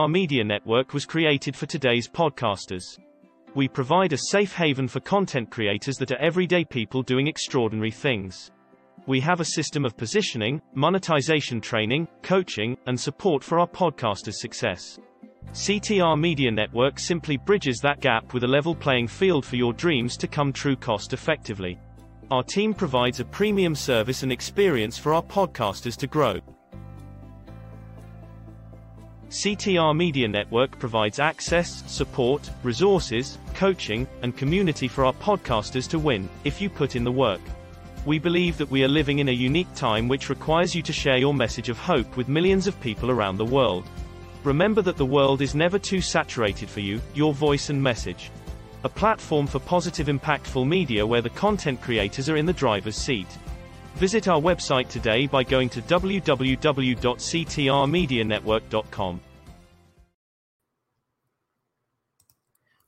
CTR Media Network was created for today's podcasters. We provide a safe haven for content creators that are everyday people doing extraordinary things. We have a system of positioning, monetization training, coaching, and support for our podcasters' success. CTR Media Network simply bridges that gap with a level playing field for your dreams to come true cost effectively. Our team provides a premium service and experience for our podcasters to grow. CTR Media Network provides access, support, resources, coaching, and community for our podcasters to win, if you put in the work. We believe that we are living in a unique time which requires you to share your message of hope with millions of people around the world. Remember that the world is never too saturated for you, your voice and message. A platform for positive impactful media where the content creators are in the driver's seat. Visit our website today by going to www.ctrmedianetwork.com.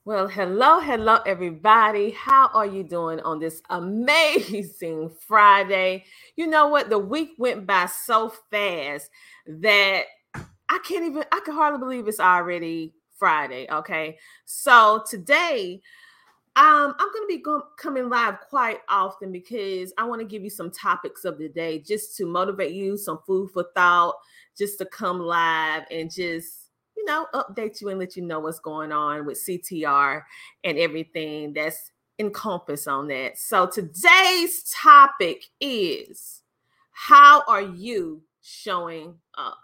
Well, hello, hello, everybody. How are you doing on this amazing Friday? You know what? The week went by so fast that I can't even, I can hardly believe it's already Friday. Okay. So today, um, I'm going to be coming live quite often because I want to give you some topics of the day just to motivate you, some food for thought, just to come live and just, you know, update you and let you know what's going on with CTR and everything that's encompassed on that. So today's topic is how are you showing up?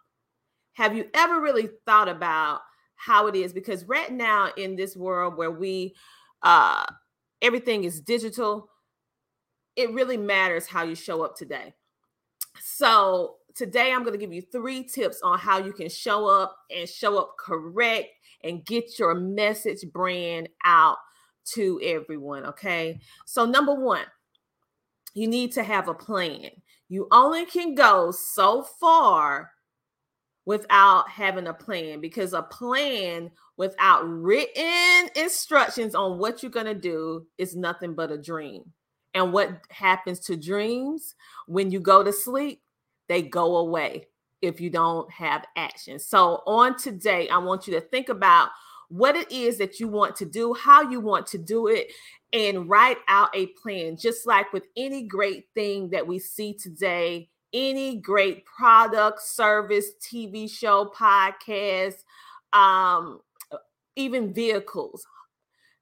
Have you ever really thought about how it is? Because right now in this world where we uh, everything is digital. It really matters how you show up today. So, today I'm going to give you three tips on how you can show up and show up correct and get your message brand out to everyone. Okay. So, number one, you need to have a plan. You only can go so far without having a plan because a plan without written instructions on what you're going to do is nothing but a dream. And what happens to dreams when you go to sleep? They go away if you don't have action. So, on today, I want you to think about what it is that you want to do, how you want to do it, and write out a plan. Just like with any great thing that we see today any great product, service, TV show, podcast, um, even vehicles,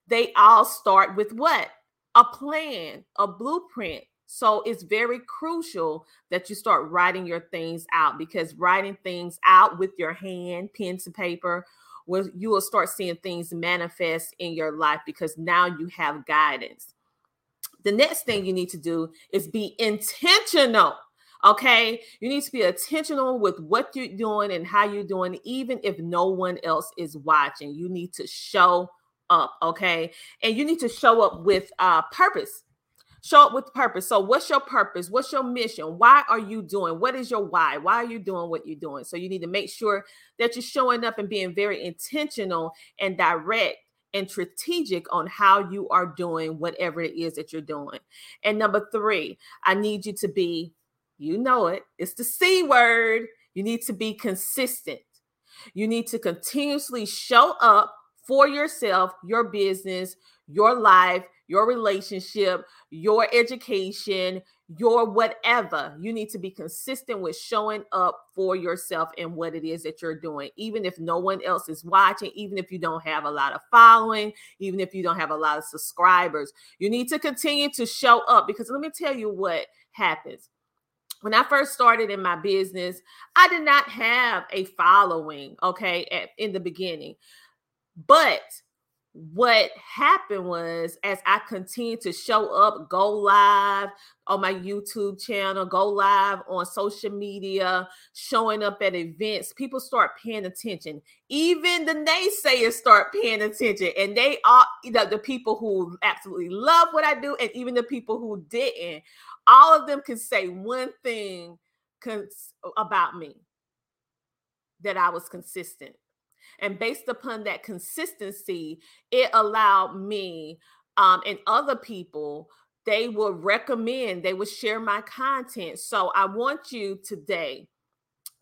they all start with what? A plan, a blueprint. So it's very crucial that you start writing your things out because writing things out with your hand, pen to paper, will you will start seeing things manifest in your life because now you have guidance. The next thing you need to do is be intentional Okay. You need to be intentional with what you're doing and how you're doing, even if no one else is watching. You need to show up. Okay. And you need to show up with uh, purpose. Show up with purpose. So, what's your purpose? What's your mission? Why are you doing? What is your why? Why are you doing what you're doing? So, you need to make sure that you're showing up and being very intentional and direct and strategic on how you are doing whatever it is that you're doing. And number three, I need you to be you know it. It's the C word. You need to be consistent. You need to continuously show up for yourself, your business, your life, your relationship, your education, your whatever. You need to be consistent with showing up for yourself and what it is that you're doing, even if no one else is watching, even if you don't have a lot of following, even if you don't have a lot of subscribers. You need to continue to show up because let me tell you what happens when I first started in my business, I did not have a following, okay, at, in the beginning. But what happened was as I continued to show up, go live on my YouTube channel, go live on social media, showing up at events, people start paying attention. Even the naysayers start paying attention. And they are the people who absolutely love what I do, and even the people who didn't all of them can say one thing cons- about me that I was consistent. And based upon that consistency, it allowed me um, and other people, they will recommend, they will share my content. So I want you today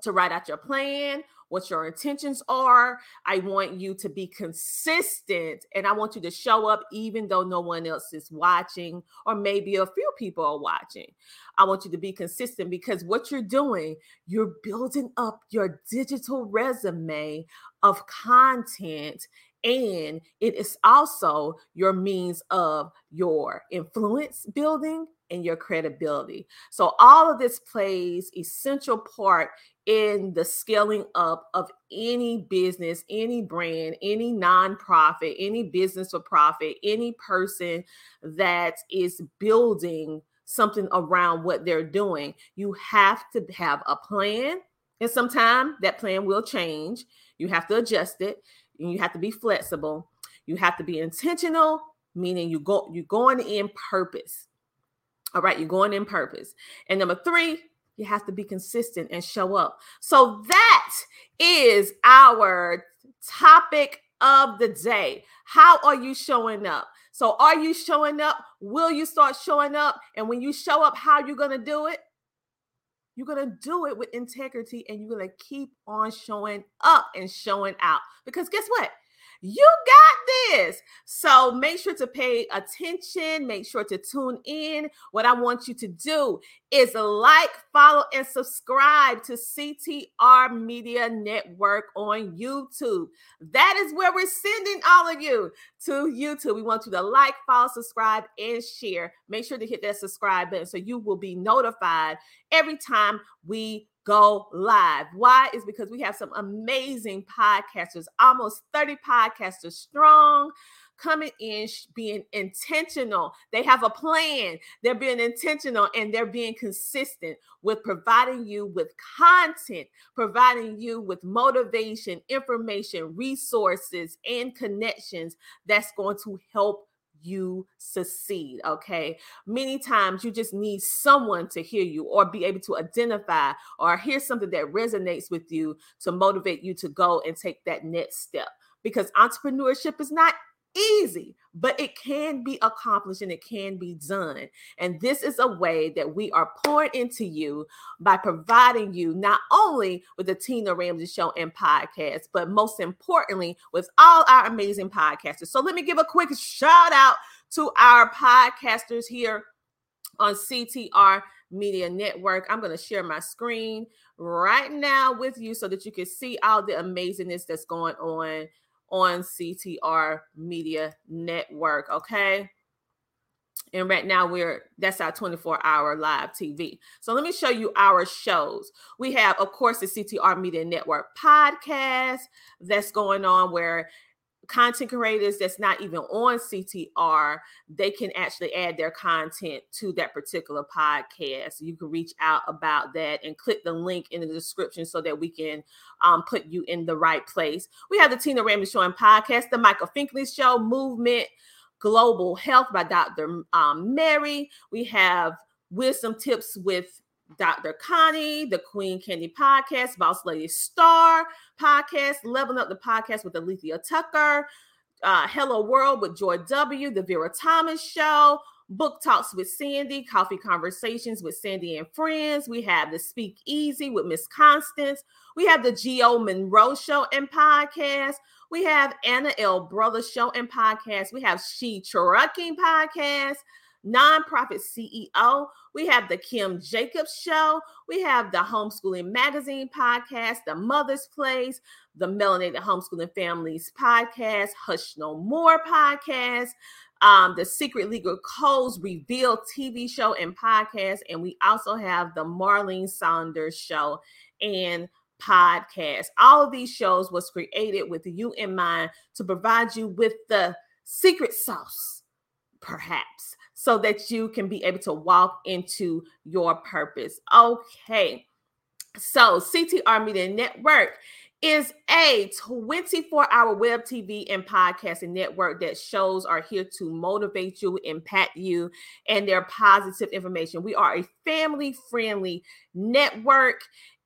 to write out your plan, what your intentions are. I want you to be consistent and I want you to show up even though no one else is watching, or maybe a few people are watching. I want you to be consistent because what you're doing, you're building up your digital resume of content and it is also your means of your influence building and your credibility. So all of this plays essential part in the scaling up of any business, any brand, any nonprofit, any business for profit, any person that is building something around what they're doing. You have to have a plan, and sometimes that plan will change. You have to adjust it, you have to be flexible. You have to be intentional, meaning you go you're going in purpose. All right, you're going in purpose. And number three, you have to be consistent and show up. So that is our topic of the day. How are you showing up? So are you showing up? Will you start showing up? And when you show up, how are you going to do it? You're going to do it with integrity and you're going to keep on showing up and showing out. Because guess what? You this. So make sure to pay attention. Make sure to tune in. What I want you to do is like, follow, and subscribe to CTR Media Network on YouTube. That is where we're sending all of you to YouTube. We want you to like, follow, subscribe, and share. Make sure to hit that subscribe button so you will be notified every time we go live. Why? Is because we have some amazing podcasters, almost 30 podcasters strong, coming in being intentional. They have a plan. They're being intentional and they're being consistent with providing you with content, providing you with motivation, information, resources, and connections that's going to help you succeed. Okay. Many times you just need someone to hear you or be able to identify or hear something that resonates with you to motivate you to go and take that next step because entrepreneurship is not easy, but it can be accomplished and it can be done. And this is a way that we are pouring into you by providing you not only with the Tina Ramsey Show and podcast, but most importantly, with all our amazing podcasters. So let me give a quick shout out to our podcasters here on CTR Media Network. I'm going to share my screen right now with you so that you can see all the amazingness that's going on on CTR Media Network. Okay. And right now we're that's our 24 hour live TV. So let me show you our shows. We have, of course, the CTR Media Network podcast that's going on where content creators that's not even on CTR, they can actually add their content to that particular podcast. You can reach out about that and click the link in the description so that we can um, put you in the right place. We have the Tina Ramsey Show and podcast, the Michael Finkley Show, Movement, Global Health by Dr. Um, Mary. We have wisdom tips with Dr. Connie, the Queen Candy podcast, Boss Lady Star podcast, Leveling Up the podcast with Alethea Tucker, uh, Hello World with Joy W, The Vera Thomas Show, Book Talks with Sandy, Coffee Conversations with Sandy and Friends. We have the Speak Easy with Miss Constance. We have the Geo Monroe Show and podcast. We have Anna L. Brother Show and podcast. We have She Trucking podcast nonprofit CEO. We have the Kim Jacobs Show. We have the Homeschooling Magazine podcast, the Mother's Place, the Melanated Homeschooling Families podcast, Hush No More podcast, um, the Secret Legal Codes Reveal TV show and podcast. And we also have the Marlene Saunders Show and podcast. All of these shows was created with you in mind to provide you with the secret sauce, perhaps so that you can be able to walk into your purpose. Okay. So, CTR Media Network is a 24 hour web TV and podcasting network that shows are here to motivate you, impact you, and their positive information. We are a family friendly network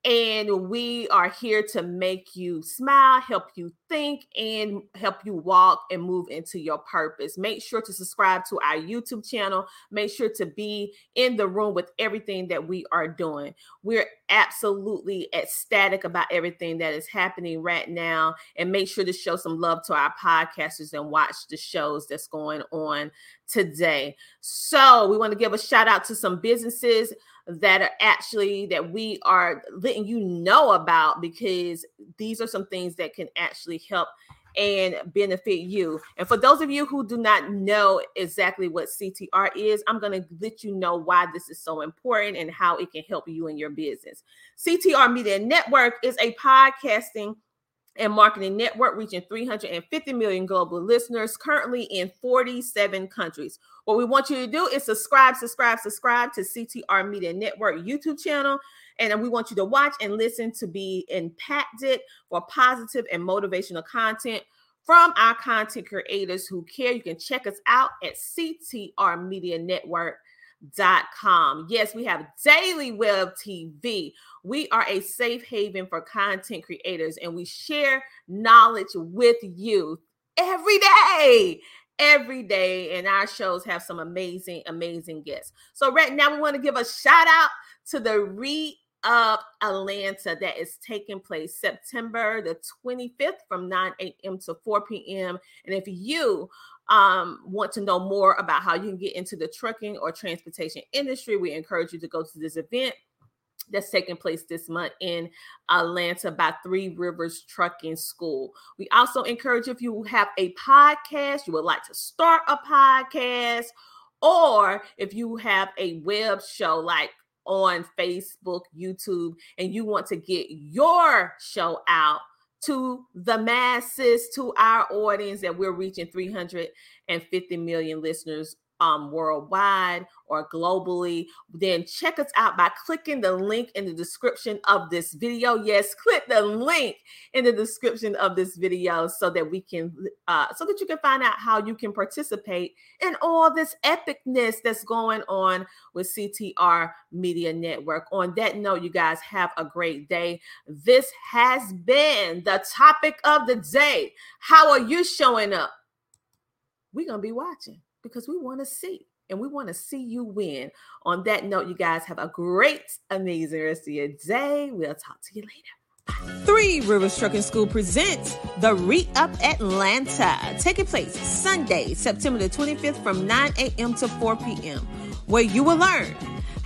and we are here to make you smile, help you think and help you walk and move into your purpose. Make sure to subscribe to our YouTube channel. Make sure to be in the room with everything that we are doing. We're absolutely ecstatic about everything that is happening right now. And make sure to show some love to our podcasters and watch the shows that's going on today. So, we want to give a shout out to some businesses that are actually that we are letting you know about because these are some things that can actually help and benefit you. And for those of you who do not know exactly what CTR is, I'm going to let you know why this is so important and how it can help you in your business. CTR Media Network is a podcasting and marketing network reaching 350 million global listeners currently in 47 countries. What we want you to do is subscribe, subscribe, subscribe to CTR Media Network YouTube channel. And we want you to watch and listen to be impacted for positive and motivational content from our content creators who care. You can check us out at CTR Media Network Dot. Yes, we have Daily Web TV. We are a safe haven for content creators and we share knowledge with you every day. Every day, and our shows have some amazing, amazing guests. So, right now, we want to give a shout out to the Re Up Atlanta that is taking place September the 25th from 9 a.m. to 4 p.m. And if you um, want to know more about how you can get into the trucking or transportation industry, we encourage you to go to this event that's taking place this month in Atlanta by Three Rivers Trucking School. We also encourage if you have a podcast, you would like to start a podcast, or if you have a web show like on Facebook, YouTube, and you want to get your show out to the masses, to our audience that we're reaching 350 million listeners um, worldwide or globally, then check us out by clicking the link in the description of this video. Yes, click the link in the description of this video so that we can, uh, so that you can find out how you can participate in all this epicness that's going on with CTR Media Network. On that note, you guys have a great day. This has been the topic of the day. How are you showing up? We're going to be watching because we want to see and we want to see you win. On that note, you guys have a great, amazing rest of your day. We'll talk to you later. Three Rivers Trucking School presents the Re Up Atlanta, taking place Sunday, September the 25th from 9 a.m. to 4 p.m., where you will learn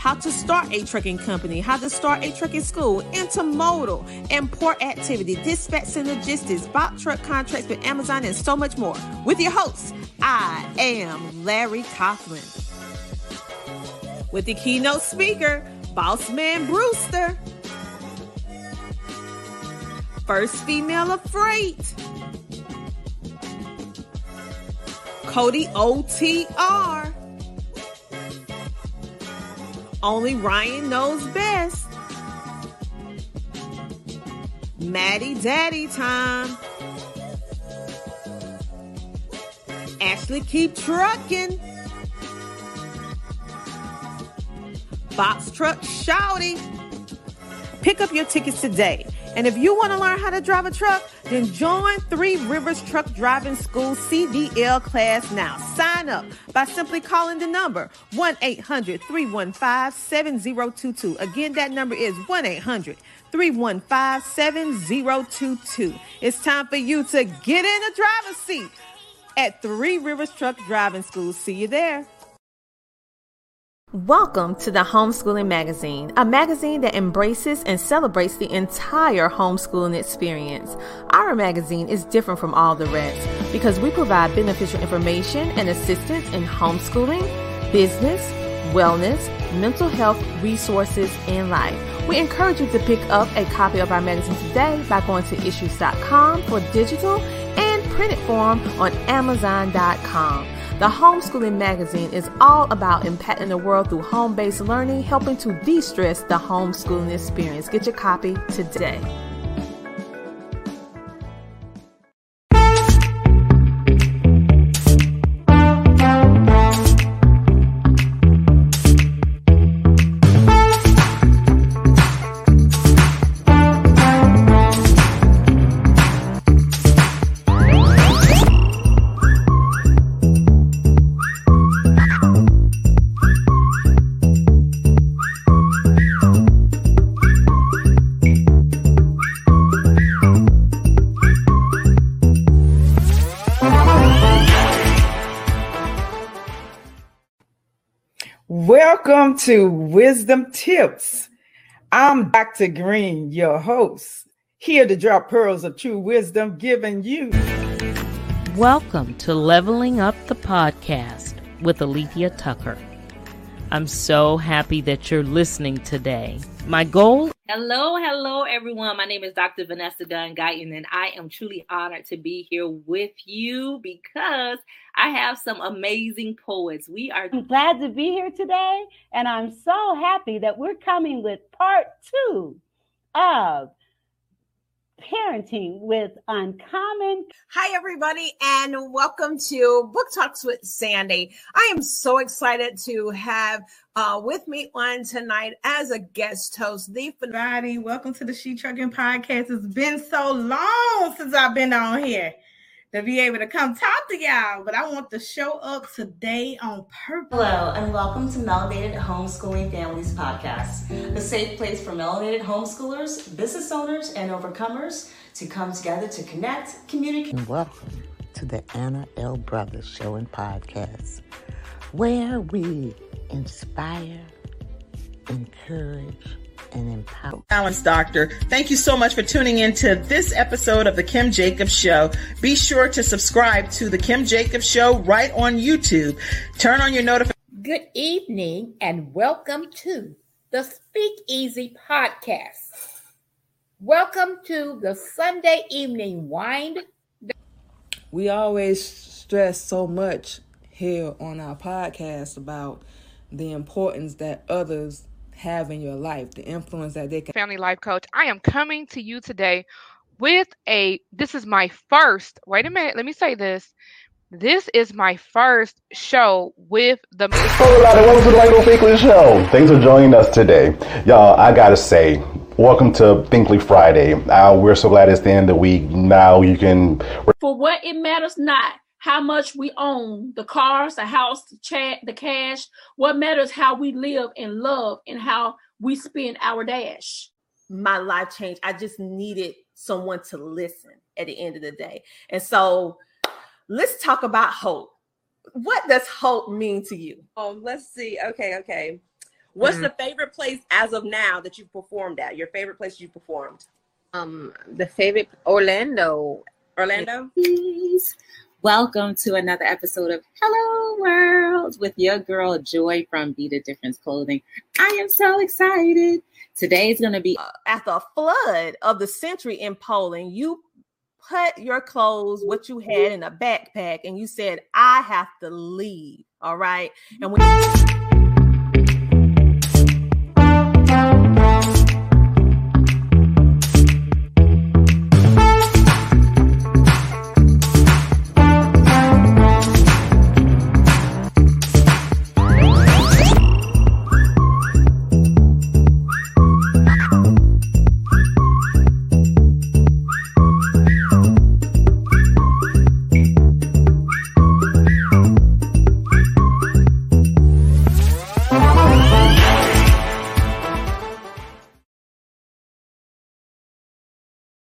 how to start a trucking company, how to start a trucking school, intermodal and port activity, dispatch and logistics, box truck contracts with Amazon, and so much more. With your host, I am Larry Coughlin. With the keynote speaker, Boss Man Brewster. First female of freight. Cody OTR. Only Ryan knows best. Maddie Daddy time. Ashley keep trucking. Box truck shouting. Pick up your tickets today. And if you want to learn how to drive a truck, then join Three Rivers Truck Driving School CDL class now. Sign up by simply calling the number 1 800 315 7022. Again, that number is 1 800 315 7022. It's time for you to get in the driver's seat at Three Rivers Truck Driving School. See you there. Welcome to the Homeschooling Magazine, a magazine that embraces and celebrates the entire homeschooling experience. Our magazine is different from all the rest because we provide beneficial information and assistance in homeschooling, business, wellness, mental health, resources, and life. We encourage you to pick up a copy of our magazine today by going to issues.com for digital and printed form on amazon.com. The Homeschooling Magazine is all about impacting the world through home based learning, helping to de stress the homeschooling experience. Get your copy today. Welcome to Wisdom Tips. I'm Dr. Green, your host, here to drop pearls of true wisdom given you. Welcome to Leveling Up the Podcast with Alethea Tucker. I'm so happy that you're listening today. My goal Hello, hello, everyone. My name is Dr. Vanessa Dunn Guyton, and I am truly honored to be here with you because I have some amazing poets. We are I'm glad to be here today, and I'm so happy that we're coming with part two of parenting with uncommon. Hi, everybody, and welcome to Book Talks with Sandy. I am so excited to have uh, with me on tonight as a guest host the everybody. Welcome to the She Trucking Podcast. It's been so long since I've been on here to be able to come talk to y'all, but I want to show up today on purpose. Hello, and welcome to Melanated Homeschooling Families Podcast, the safe place for melanated homeschoolers, business owners, and overcomers to come together to connect, communicate. And welcome to the Anna L. Brothers Show and Podcast, where we inspire, encourage, and empower. Balance Doctor. Thank you so much for tuning in to this episode of The Kim Jacobs Show. Be sure to subscribe to The Kim Jacobs Show right on YouTube. Turn on your notifications. Good evening and welcome to the Speakeasy podcast. Welcome to the Sunday evening wind. We always stress so much here on our podcast about the importance that others have in your life, the influence that they can. Family life coach. I am coming to you today with a. This is my first. Wait a minute. Let me say this. This is my first show with the. Hello, everybody. Welcome to the Lego Weekly Show. Thanks for joining us today, y'all. I gotta say, welcome to Finkley Friday. Uh, we're so glad it's the end of the week. Now you can. For what it matters not how much we own the cars, the house, the chat, the cash. What matters how we live and love and how we spend our dash. My life changed. I just needed someone to listen at the end of the day. And so let's talk about hope. What does hope mean to you? Oh, let's see. Okay, okay. What's mm-hmm. the favorite place as of now that you've performed at? Your favorite place you performed? Um, the favorite Orlando. Orlando. Please. Welcome to another episode of Hello World with your girl Joy from Be the Difference Clothing. I am so excited. Today's going to be uh, after a flood of the century in Poland. You put your clothes, what you had in a backpack, and you said, I have to leave. All right. And when